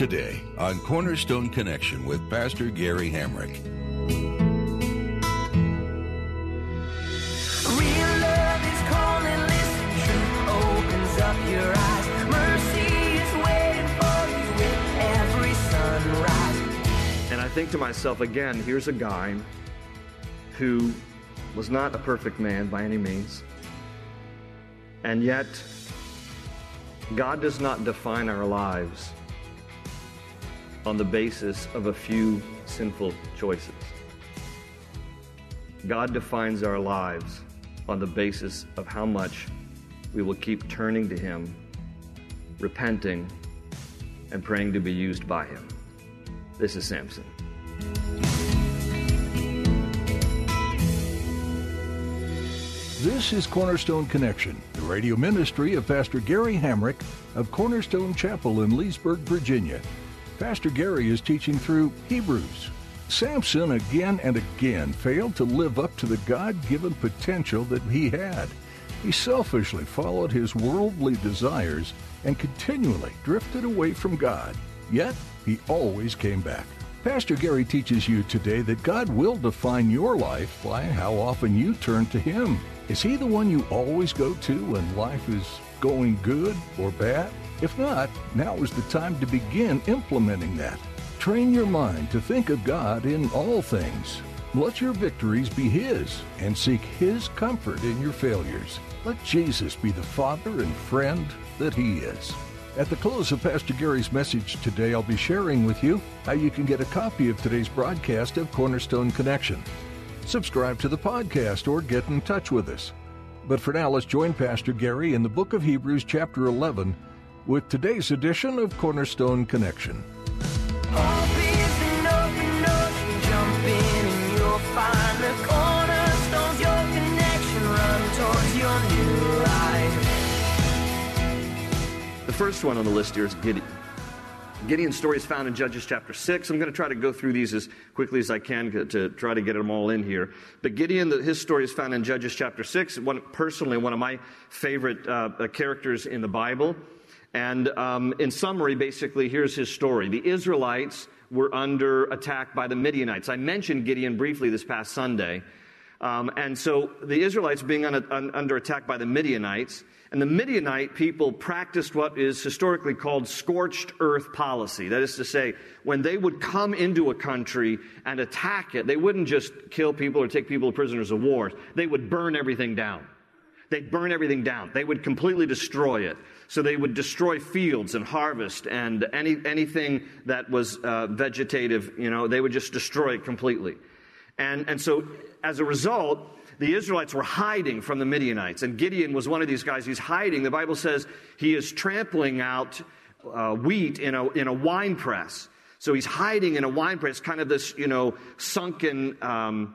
Today on Cornerstone Connection with Pastor Gary Hamrick. Real love is calling, listen, truth opens up your eyes. Mercy is waiting for you with every sunrise. And I think to myself, again, here's a guy who was not a perfect man by any means. And yet, God does not define our lives on the basis of a few sinful choices. God defines our lives on the basis of how much we will keep turning to Him, repenting, and praying to be used by Him. This is Samson. This is Cornerstone Connection, the radio ministry of Pastor Gary Hamrick of Cornerstone Chapel in Leesburg, Virginia. Pastor Gary is teaching through Hebrews. Samson again and again failed to live up to the God given potential that he had. He selfishly followed his worldly desires and continually drifted away from God. Yet, he always came back. Pastor Gary teaches you today that God will define your life by how often you turn to Him. Is He the one you always go to when life is going good or bad? If not, now is the time to begin implementing that. Train your mind to think of God in all things. Let your victories be His and seek His comfort in your failures. Let Jesus be the Father and friend that He is. At the close of Pastor Gary's message today, I'll be sharing with you how you can get a copy of today's broadcast of Cornerstone Connection. Subscribe to the podcast or get in touch with us. But for now, let's join Pastor Gary in the book of Hebrews, chapter 11, with today's edition of Cornerstone Connection. The first one on the list here is Gideon. Gideon's story is found in Judges chapter 6. I'm going to try to go through these as quickly as I can to, try to get them all in here. But Gideon, his story is found in Judges chapter 6. One, personally, one of my favorite uh, characters in the Bible. And um, in summary, basically, here's his story. The Israelites were under attack by the Midianites. I mentioned Gideon briefly this past Sunday. Um, and so the Israelites being un, un, under attack by the Midianites, and the Midianite people practiced what is historically called scorched earth policy. That is to say, when they would come into a country and attack it, they wouldn't just kill people or take people prisoners of war. They would burn everything down. They'd burn everything down. They would completely destroy it. So they would destroy fields and harvest and any, anything that was uh, vegetative, you know, they would just destroy it completely. And, and so as a result, the Israelites were hiding from the Midianites. And Gideon was one of these guys. He's hiding. The Bible says he is trampling out uh, wheat in a, in a wine press. So he's hiding in a wine press, kind of this, you know, sunken um,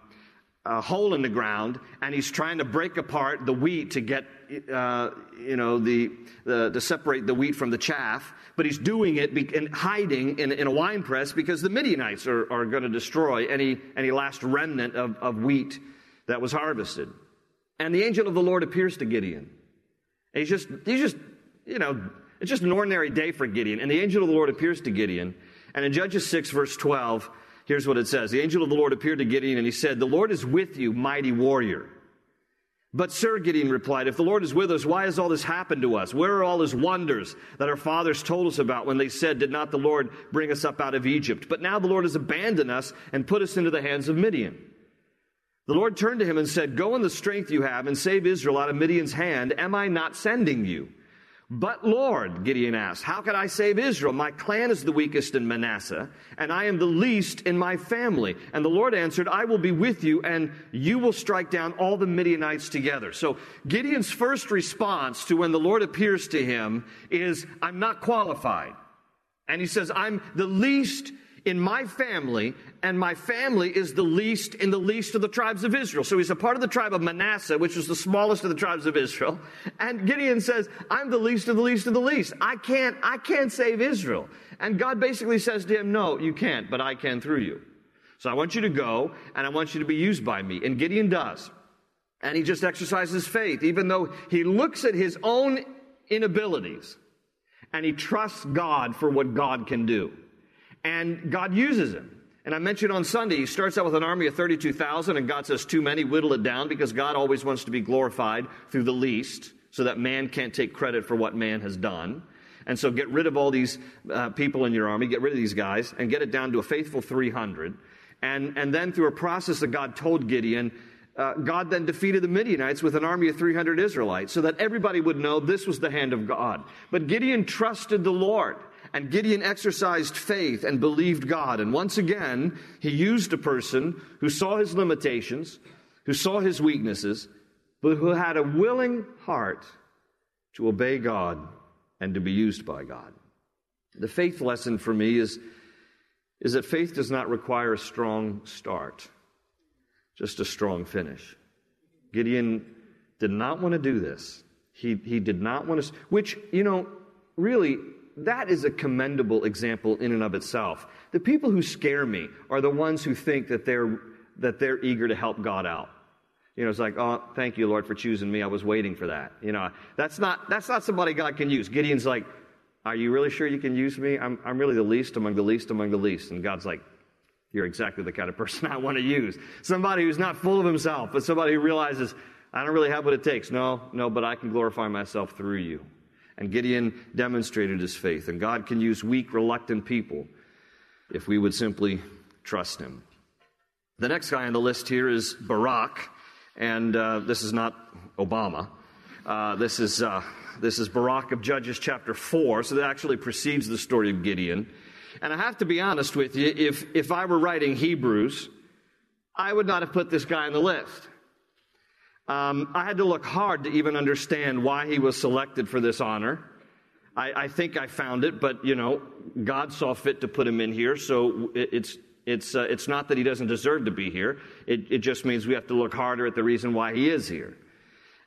uh, hole in the ground, and he's trying to break apart the wheat to get, uh, you know, the, the, to separate the wheat from the chaff. But he's doing it be- hiding in, in a wine press because the Midianites are, are going to destroy any, any last remnant of, of wheat that was harvested. And the angel of the Lord appears to Gideon. And he's just, he's just, you know, it's just an ordinary day for Gideon. And the angel of the Lord appears to Gideon. And in Judges 6, verse 12, here's what it says The angel of the Lord appeared to Gideon, and he said, The Lord is with you, mighty warrior. But, sir, Gideon replied, If the Lord is with us, why has all this happened to us? Where are all his wonders that our fathers told us about when they said, Did not the Lord bring us up out of Egypt? But now the Lord has abandoned us and put us into the hands of Midian. The Lord turned to him and said, Go in the strength you have and save Israel out of Midian's hand. Am I not sending you? But Lord, Gideon asked, how can I save Israel? My clan is the weakest in Manasseh, and I am the least in my family. And the Lord answered, I will be with you, and you will strike down all the Midianites together. So Gideon's first response to when the Lord appears to him is, I'm not qualified. And he says, I'm the least in my family, and my family is the least in the least of the tribes of Israel. So he's a part of the tribe of Manasseh, which was the smallest of the tribes of Israel. And Gideon says, I'm the least of the least of the least. I can't, I can't save Israel. And God basically says to him, No, you can't, but I can through you. So I want you to go, and I want you to be used by me. And Gideon does. And he just exercises faith, even though he looks at his own inabilities and he trusts God for what God can do. And God uses him. And I mentioned on Sunday, he starts out with an army of 32,000, and God says, Too many, whittle it down, because God always wants to be glorified through the least, so that man can't take credit for what man has done. And so get rid of all these uh, people in your army, get rid of these guys, and get it down to a faithful 300. And, and then through a process that God told Gideon, uh, God then defeated the Midianites with an army of 300 Israelites so that everybody would know this was the hand of God. But Gideon trusted the Lord. And Gideon exercised faith and believed God. And once again, he used a person who saw his limitations, who saw his weaknesses, but who had a willing heart to obey God and to be used by God. The faith lesson for me is, is that faith does not require a strong start just a strong finish. Gideon did not want to do this. He, he did not want to, which, you know, really, that is a commendable example in and of itself. The people who scare me are the ones who think that they're, that they're eager to help God out. You know, it's like, oh, thank you, Lord, for choosing me. I was waiting for that. You know, that's not, that's not somebody God can use. Gideon's like, are you really sure you can use me? I'm, I'm really the least among the least among the least. And God's like, you're exactly the kind of person I want to use. Somebody who's not full of himself, but somebody who realizes, I don't really have what it takes. No, no, but I can glorify myself through you. And Gideon demonstrated his faith. And God can use weak, reluctant people if we would simply trust him. The next guy on the list here is Barak. And uh, this is not Obama. Uh, this, is, uh, this is Barak of Judges chapter 4. So that actually precedes the story of Gideon. And I have to be honest with you, if, if I were writing Hebrews, I would not have put this guy on the list. Um, I had to look hard to even understand why he was selected for this honor. I, I, think I found it, but you know, God saw fit to put him in here, so it, it's it's uh, it's not that he doesn't deserve to be here. It, it just means we have to look harder at the reason why he is here.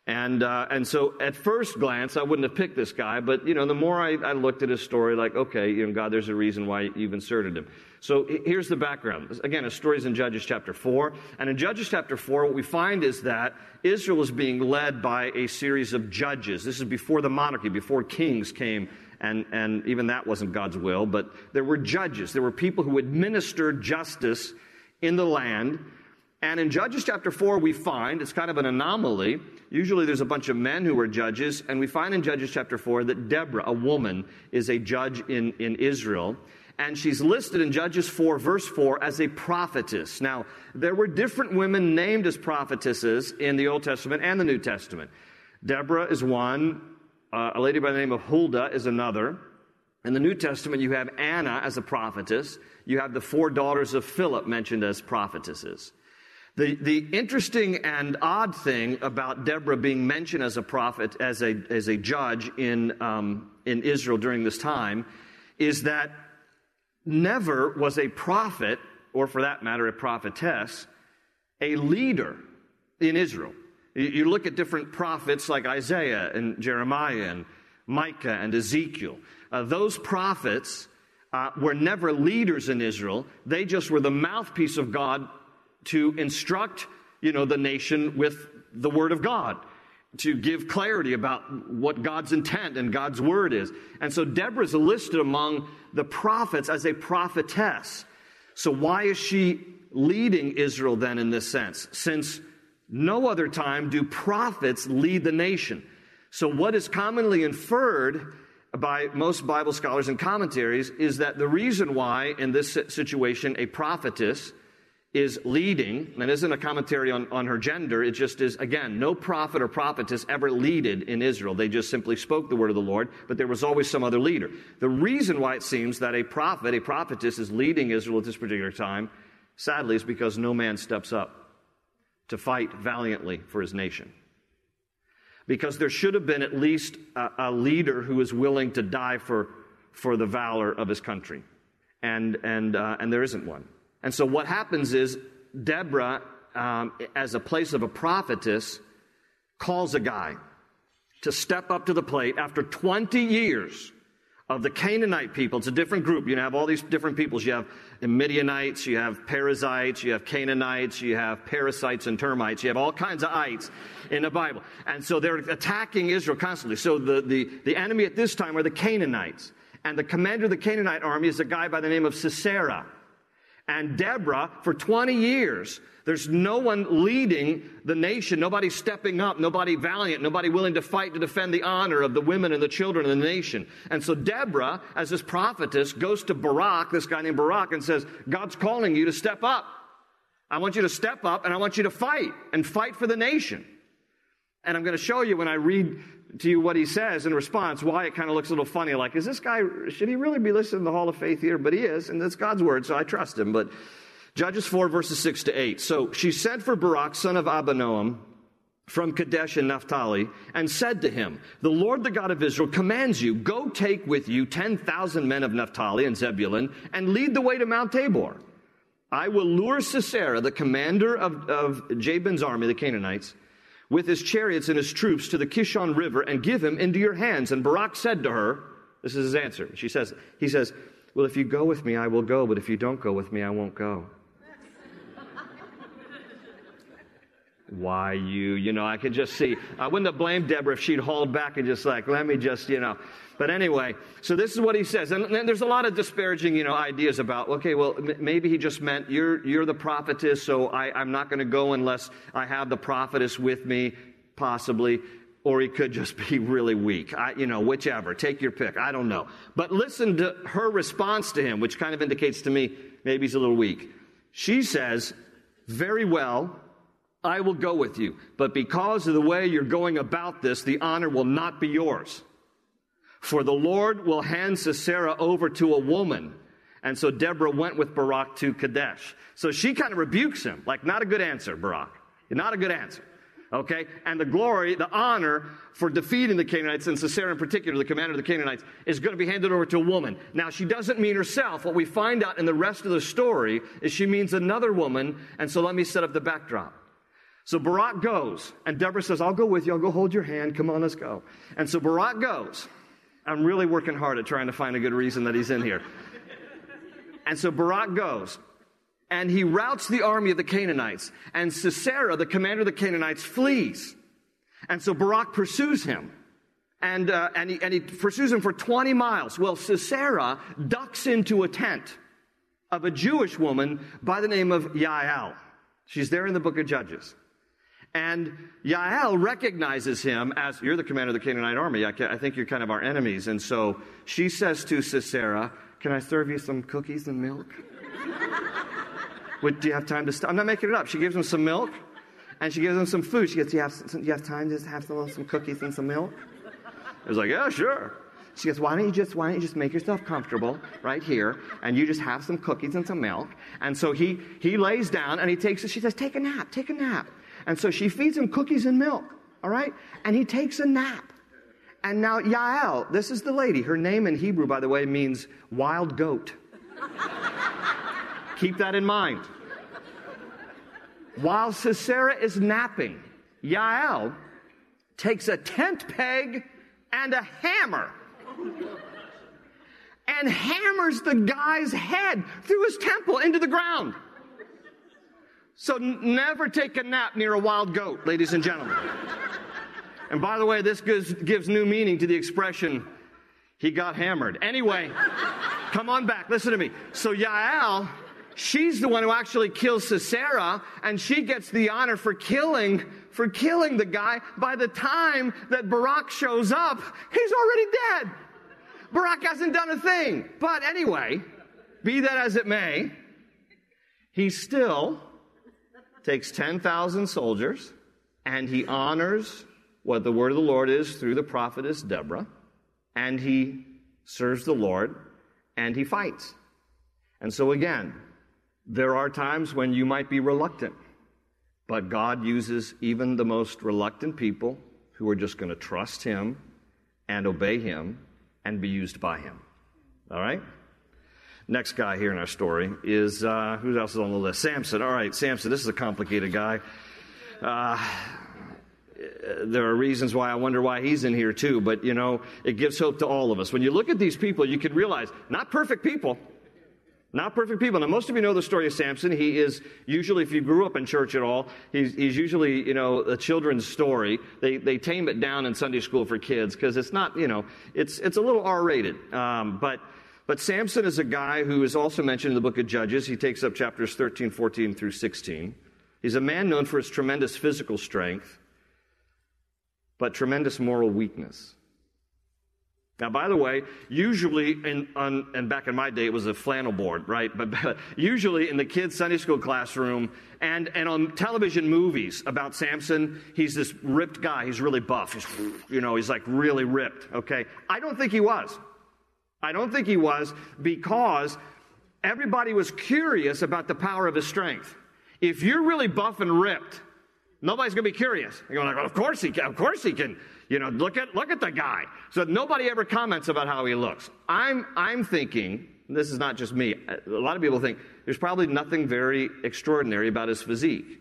And, uh, and so at first glance, I wouldn't have picked this guy, but, you know, the more I, I, looked at his story, like, okay, you know, God, there's a reason why you've inserted him. So here's the background. Again, a story is in Judges chapter 4. And in Judges chapter 4, what we find is that Israel is being led by a series of judges. This is before the monarchy, before kings came, and, and even that wasn't God's will, but there were judges. There were people who administered justice in the land. And in Judges chapter 4, we find, it's kind of an anomaly, usually there's a bunch of men who are judges, and we find in Judges chapter 4 that Deborah, a woman, is a judge in, in Israel. And she's listed in Judges 4, verse 4, as a prophetess. Now, there were different women named as prophetesses in the Old Testament and the New Testament. Deborah is one, uh, a lady by the name of Huldah is another. In the New Testament, you have Anna as a prophetess. You have the four daughters of Philip mentioned as prophetesses. The, the interesting and odd thing about Deborah being mentioned as a prophet, as a, as a judge in, um, in Israel during this time, is that never was a prophet, or for that matter, a prophetess, a leader in Israel. You look at different prophets like Isaiah and Jeremiah and Micah and Ezekiel. Uh, those prophets uh, were never leaders in Israel. They just were the mouthpiece of God to instruct, you know, the nation with the word of God, to give clarity about what God's intent and God's word is. And so Deborah is listed among the prophets as a prophetess. So why is she leading Israel then in this sense? Since no other time do prophets lead the nation. So what is commonly inferred by most Bible scholars and commentaries is that the reason why in this situation a prophetess is leading, and isn't a commentary on, on her gender, it just is, again, no prophet or prophetess ever leaded in Israel. They just simply spoke the word of the Lord, but there was always some other leader. The reason why it seems that a prophet, a prophetess, is leading Israel at this particular time, sadly, is because no man steps up to fight valiantly for his nation. Because there should have been at least a, a leader who is willing to die for, for the valor of his country. And, and, uh, and there isn't one. And so what happens is Deborah, um, as a place of a prophetess, calls a guy to step up to the plate after 20 years of the Canaanite people. It's a different group. You have all these different peoples. You have Midianites, you have Perizzites, you have Canaanites, you have parasites and termites. You have all kinds of ites in the Bible. And so they're attacking Israel constantly. So the, the, the enemy at this time are the Canaanites. And the commander of the Canaanite army is a guy by the name of Sisera. And Deborah, for 20 years, there's no one leading the nation, nobody stepping up, nobody valiant, nobody willing to fight to defend the honor of the women and the children of the nation. And so Deborah, as this prophetess, goes to Barak, this guy named Barak, and says, God's calling you to step up. I want you to step up and I want you to fight and fight for the nation. And I'm going to show you when I read to you what he says in response, why it kind of looks a little funny. Like, is this guy, should he really be listed in the Hall of Faith here? But he is, and that's God's word, so I trust him. But Judges 4, verses 6 to 8. So she sent for Barak, son of Abinoam, from Kadesh and Naphtali, and said to him, The Lord, the God of Israel, commands you, go take with you 10,000 men of Naphtali and Zebulun, and lead the way to Mount Tabor. I will lure Sisera, the commander of, of Jabin's army, the Canaanites, with his chariots and his troops to the Kishon River and give him into your hands. And Barak said to her, This is his answer. She says, He says, Well, if you go with me, I will go, but if you don't go with me, I won't go. Why you? You know, I could just see. I wouldn't have blamed Deborah if she'd hauled back and just like, let me just, you know. But anyway, so this is what he says. And, and there's a lot of disparaging, you know, ideas about, okay, well, m- maybe he just meant you're, you're the prophetess, so I, I'm not going to go unless I have the prophetess with me, possibly. Or he could just be really weak. I, you know, whichever. Take your pick. I don't know. But listen to her response to him, which kind of indicates to me maybe he's a little weak. She says, very well, I will go with you. But because of the way you're going about this, the honor will not be yours. For the Lord will hand Sisera over to a woman. And so Deborah went with Barak to Kadesh. So she kind of rebukes him, like, not a good answer, Barak. Not a good answer. Okay? And the glory, the honor for defeating the Canaanites, and Sisera in particular, the commander of the Canaanites, is going to be handed over to a woman. Now, she doesn't mean herself. What we find out in the rest of the story is she means another woman. And so let me set up the backdrop. So Barak goes, and Deborah says, I'll go with you. I'll go hold your hand. Come on, let's go. And so Barak goes. I'm really working hard at trying to find a good reason that he's in here. And so Barak goes, and he routs the army of the Canaanites. And Sisera, the commander of the Canaanites, flees. And so Barak pursues him. And, uh, and, he, and he pursues him for 20 miles. Well, Sisera ducks into a tent of a Jewish woman by the name of Yael. She's there in the book of Judges. And Yael recognizes him as, You're the commander of the Canaanite army. I, I, think you're kind of our enemies. And so she says to Sisera, Can I serve you some cookies and milk? Would, do you have time to stop? I'm not making it up. She gives him some milk and she gives him some food. She goes, Do you have, some, do you have time to have some, some cookies and some milk? Was like, Yeah, sure. She goes, why don't you just why don't you just make yourself comfortable right here and you just have some cookies and some milk? And so he he lays down and he takes. She says, take a nap, take a nap. And so she feeds him cookies and milk. All right, and he takes a nap. And now Yael, this is the lady. Her name in Hebrew, by the way, means wild goat. Keep that in mind. While Sisera is napping, Yael takes a tent peg and a hammer and hammers the guy's head through his temple into the ground. So never take a nap near a wild goat, ladies and gentlemen. And by the way, this gives, gives new meaning to the expression, he got hammered. Anyway, come on back, listen to me. So Yael, she's the one who actually kills Sisera, and she gets the honor for killing, for killing the guy. By the time that Barak shows up, he's already dead. Barak hasn't done a thing. But anyway, be that as it may, he still takes 10,000 soldiers and he honors what the word of the Lord is through the prophetess Deborah, and he serves the Lord and he fights. And so again, there are times when you might be reluctant, but God uses even the most reluctant people who are just going to trust him and obey him and be used by him. All right? Next guy here in our story is uh, who else is on the list? Samson. All right, Samson. This is a complicated guy. Uh, there are reasons why I wonder why he's in here too, but you know, it gives hope to all of us. When you look at these people, you can realize not perfect people. Not perfect people. Now, most of you know the story of Samson. He is usually, if you grew up in church at all, he's, he's usually, you know, a children's story. They, they tame it down in Sunday school for kids because it's not, you know, it's, it's a little R rated. Um, but, but Samson is a guy who is also mentioned in the book of Judges. He takes up chapters 13, 14 through 16. He's a man known for his tremendous physical strength, but tremendous moral weakness. Now, by the way, usually, in, on, and back in my day, it was a flannel board, right? But, but usually in the kids' Sunday school classroom and, and on television movies about Samson, he's this ripped guy. He's really buff. He's, you know, he's like really ripped, okay? I don't think he was. I don't think he was because everybody was curious about the power of his strength. If you're really buff and ripped, nobody's going to be curious. You're going like, of course he can. Of course he can. You know, look at look at the guy. So nobody ever comments about how he looks. I'm I'm thinking this is not just me. A lot of people think there's probably nothing very extraordinary about his physique,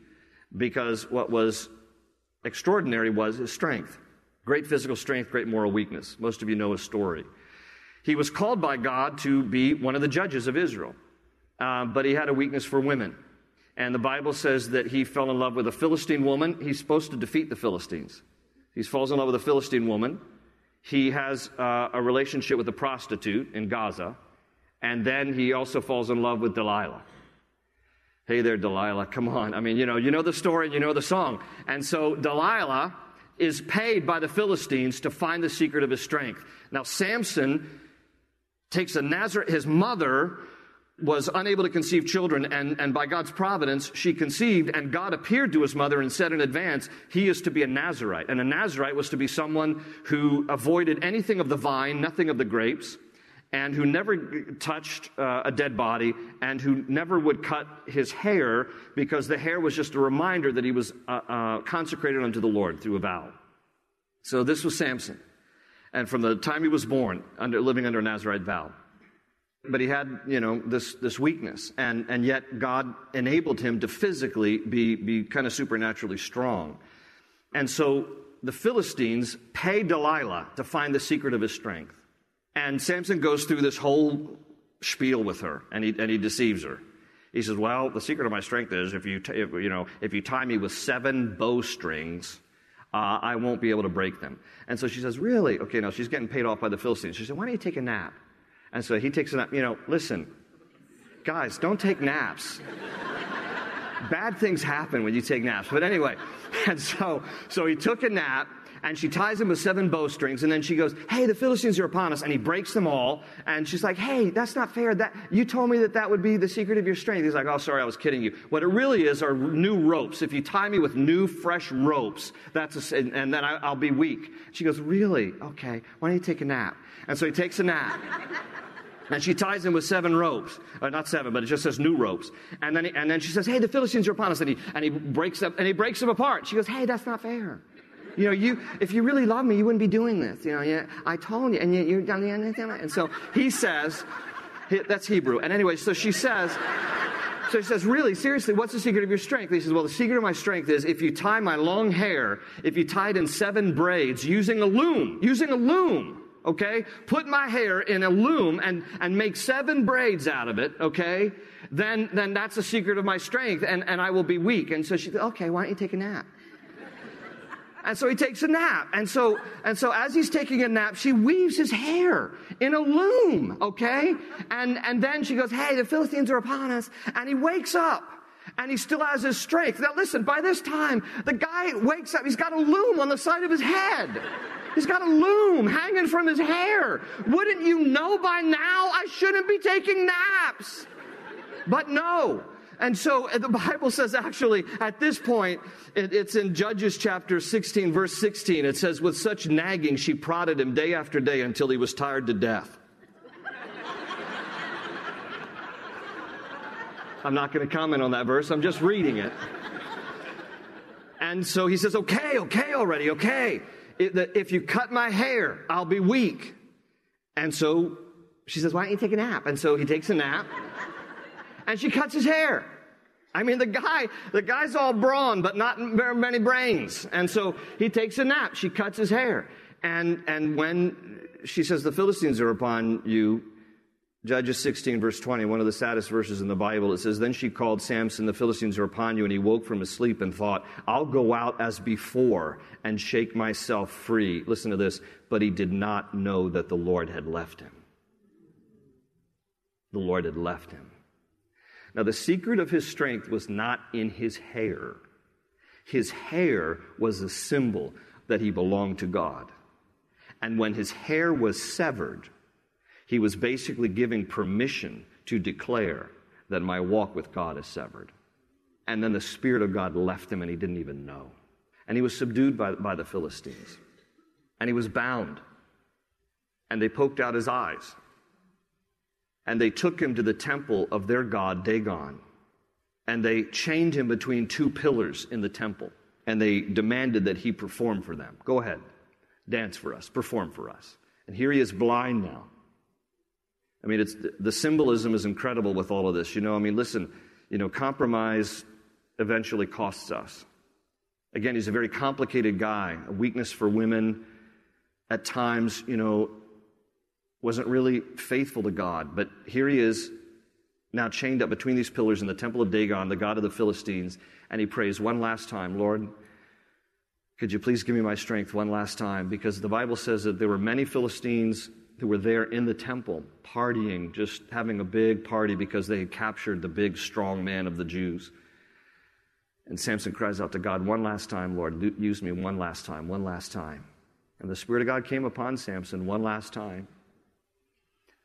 because what was extraordinary was his strength, great physical strength, great moral weakness. Most of you know his story. He was called by God to be one of the judges of Israel, uh, but he had a weakness for women. And the Bible says that he fell in love with a Philistine woman. He's supposed to defeat the Philistines. He falls in love with a Philistine woman. He has uh, a relationship with a prostitute in Gaza. And then he also falls in love with Delilah. Hey there, Delilah, come on. I mean, you know, you know the story and you know the song. And so Delilah is paid by the Philistines to find the secret of his strength. Now, Samson takes a Nazareth, his mother was unable to conceive children, and, and by God's providence, she conceived, and God appeared to his mother and said in advance, He is to be a Nazarite. And a Nazarite was to be someone who avoided anything of the vine, nothing of the grapes, and who never touched uh, a dead body, and who never would cut his hair, because the hair was just a reminder that he was uh, uh, consecrated unto the Lord through a vow. So this was Samson. And from the time he was born, under, living under a Nazarite vow. But he had, you know, this, this weakness. And, and yet God enabled him to physically be, be kind of supernaturally strong. And so the Philistines pay Delilah to find the secret of his strength. And Samson goes through this whole spiel with her, and he, and he deceives her. He says, "Well, the secret of my strength is if you, t- if, you know, if you tie me with seven bowstrings, uh, I won't be able to break them." And so she says, "Really? Okay, now she's getting paid off by the Philistines." She said, "Why don't you take a nap?" And so he takes a nap. You know, listen, guys, don't take naps. Bad things happen when you take naps. But anyway, and so so he took a nap and she ties him with seven bowstrings and then she goes hey the philistines are upon us and he breaks them all and she's like hey that's not fair that you told me that that would be the secret of your strength he's like oh sorry i was kidding you what it really is are new ropes if you tie me with new fresh ropes that's a, and, and then I, i'll be weak she goes really okay why don't you take a nap and so he takes a nap and she ties him with seven ropes. Uh, not seven, but it just says new ropes. And then, he, and then she says, hey, the Philistines are upon us. And he, and he breaks up, and he breaks them apart. She goes, hey, that's not fair. You know, you, if you really love me, you wouldn't be doing this. You know, yeah, I told you, and you, you're down the end. And so he says, that's Hebrew. And anyway, so she says, so he says, Really, seriously, what's the secret of your strength? He says, Well, the secret of my strength is if you tie my long hair, if you tie it in seven braids using a loom, using a loom, okay? Put my hair in a loom and, and make seven braids out of it, okay? Then, then that's the secret of my strength and, and I will be weak. And so she said, okay, why don't you take a nap? And so he takes a nap. And so, and so as he's taking a nap, she weaves his hair in a loom, okay? And, and then she goes, hey, the Philistines are upon us. And he wakes up and he still has his strength. Now listen, by this time, the guy wakes up, he's got a loom on the side of his head. He's got a loom hanging from his hair. Wouldn't you know by now I shouldn't be taking naps? But no. And so uh, the Bible says actually at this point, it, it's in Judges chapter 16, verse 16. It says, With such nagging, she prodded him day after day until he was tired to death. I'm not going to comment on that verse, I'm just reading it. And so he says, Okay, okay already, okay. If you cut my hair, I'll be weak. And so she says, Why don't you take a nap? And so he takes a nap and she cuts his hair. I mean, the guy, the guy's all brawn, but not very many brains. And so he takes a nap. She cuts his hair. And, and when she says, the Philistines are upon you, Judges 16, verse 20, one of the saddest verses in the Bible, it says, Then she called Samson, the Philistines are upon you, and he woke from his sleep and thought, I'll go out as before and shake myself free. Listen to this. But he did not know that the Lord had left him. The Lord had left him. Now, the secret of his strength was not in his hair. His hair was a symbol that he belonged to God. And when his hair was severed, he was basically giving permission to declare that my walk with God is severed. And then the Spirit of God left him and he didn't even know. And he was subdued by, by the Philistines. And he was bound. And they poked out his eyes. And they took him to the temple of their god, Dagon. And they chained him between two pillars in the temple. And they demanded that he perform for them. Go ahead, dance for us, perform for us. And here he is blind now. I mean, it's, the symbolism is incredible with all of this. You know, I mean, listen, you know, compromise eventually costs us. Again, he's a very complicated guy, a weakness for women. At times, you know, wasn't really faithful to God. But here he is, now chained up between these pillars in the temple of Dagon, the god of the Philistines, and he prays one last time, Lord, could you please give me my strength one last time? Because the Bible says that there were many Philistines who were there in the temple, partying, just having a big party because they had captured the big, strong man of the Jews. And Samson cries out to God, One last time, Lord, use me one last time, one last time. And the Spirit of God came upon Samson one last time.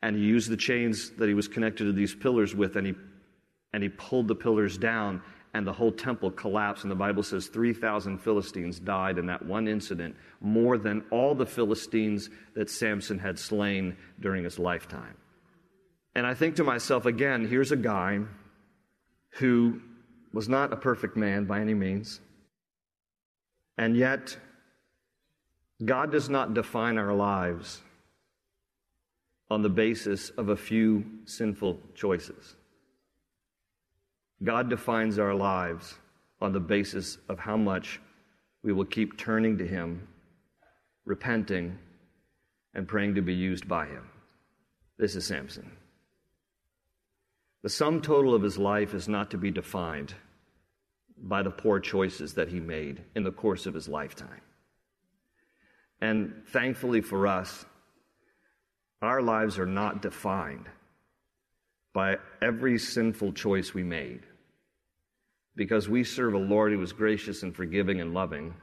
And he used the chains that he was connected to these pillars with, and he, and he pulled the pillars down, and the whole temple collapsed. And the Bible says 3,000 Philistines died in that one incident, more than all the Philistines that Samson had slain during his lifetime. And I think to myself, again, here's a guy who was not a perfect man by any means. And yet, God does not define our lives on the basis of a few sinful choices. God defines our lives on the basis of how much we will keep turning to Him, repenting, and praying to be used by Him. This is Samson. The sum total of his life is not to be defined by the poor choices that he made in the course of his lifetime. And thankfully for us, our lives are not defined by every sinful choice we made because we serve a Lord who is gracious and forgiving and loving.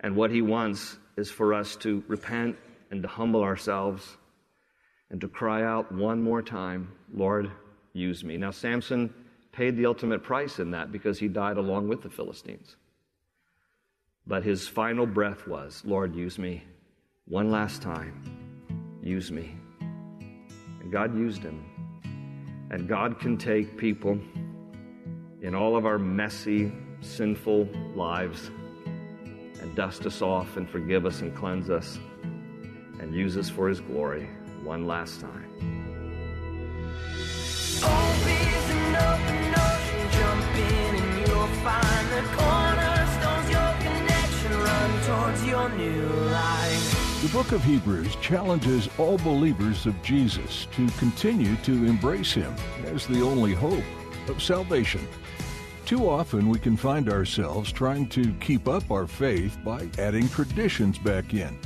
And what he wants is for us to repent and to humble ourselves and to cry out one more time, Lord, use me. Now, Samson paid the ultimate price in that because he died along with the Philistines. But his final breath was, Lord, use me one last time. Use me. And God used him. And God can take people in all of our messy, sinful lives and dust us off and forgive us and cleanse us and use us for his glory one last time. The book of Hebrews challenges all believers of Jesus to continue to embrace him as the only hope of salvation. Too often we can find ourselves trying to keep up our faith by adding traditions back in.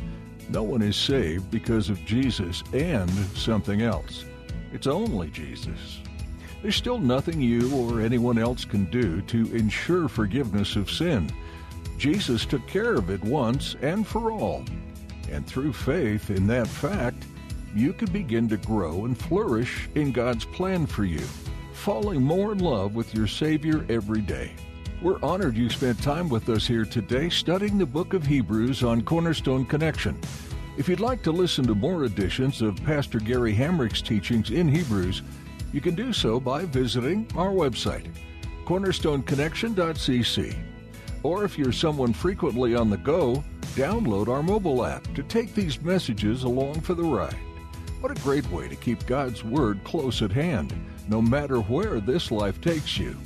No one is saved because of Jesus and something else. It's only Jesus. There's still nothing you or anyone else can do to ensure forgiveness of sin. Jesus took care of it once and for all. And through faith in that fact, you can begin to grow and flourish in God's plan for you falling more in love with your Savior every day. We're honored you spent time with us here today studying the book of Hebrews on Cornerstone Connection. If you'd like to listen to more editions of Pastor Gary Hamrick's teachings in Hebrews, you can do so by visiting our website, cornerstoneconnection.cc. Or if you're someone frequently on the go, download our mobile app to take these messages along for the ride. What a great way to keep God's Word close at hand, no matter where this life takes you.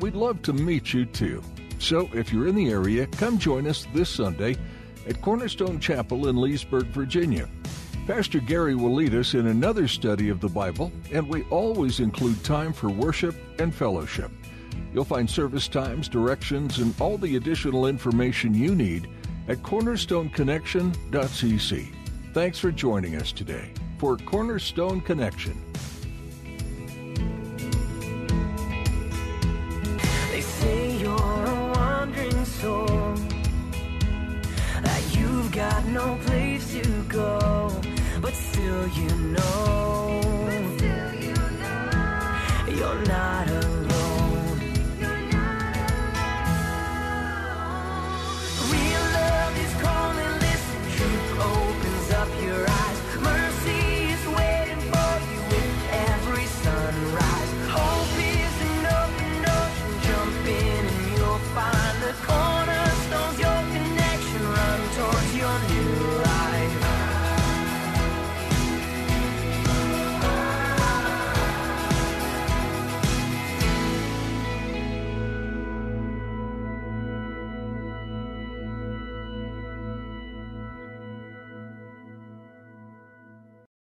We'd love to meet you too. So if you're in the area, come join us this Sunday at Cornerstone Chapel in Leesburg, Virginia. Pastor Gary will lead us in another study of the Bible, and we always include time for worship and fellowship. You'll find service times, directions, and all the additional information you need at cornerstoneconnection.cc. Thanks for joining us today for Cornerstone Connection. They say you're a wandering soul, that you've got no place to go, but still you know, still you know. you're not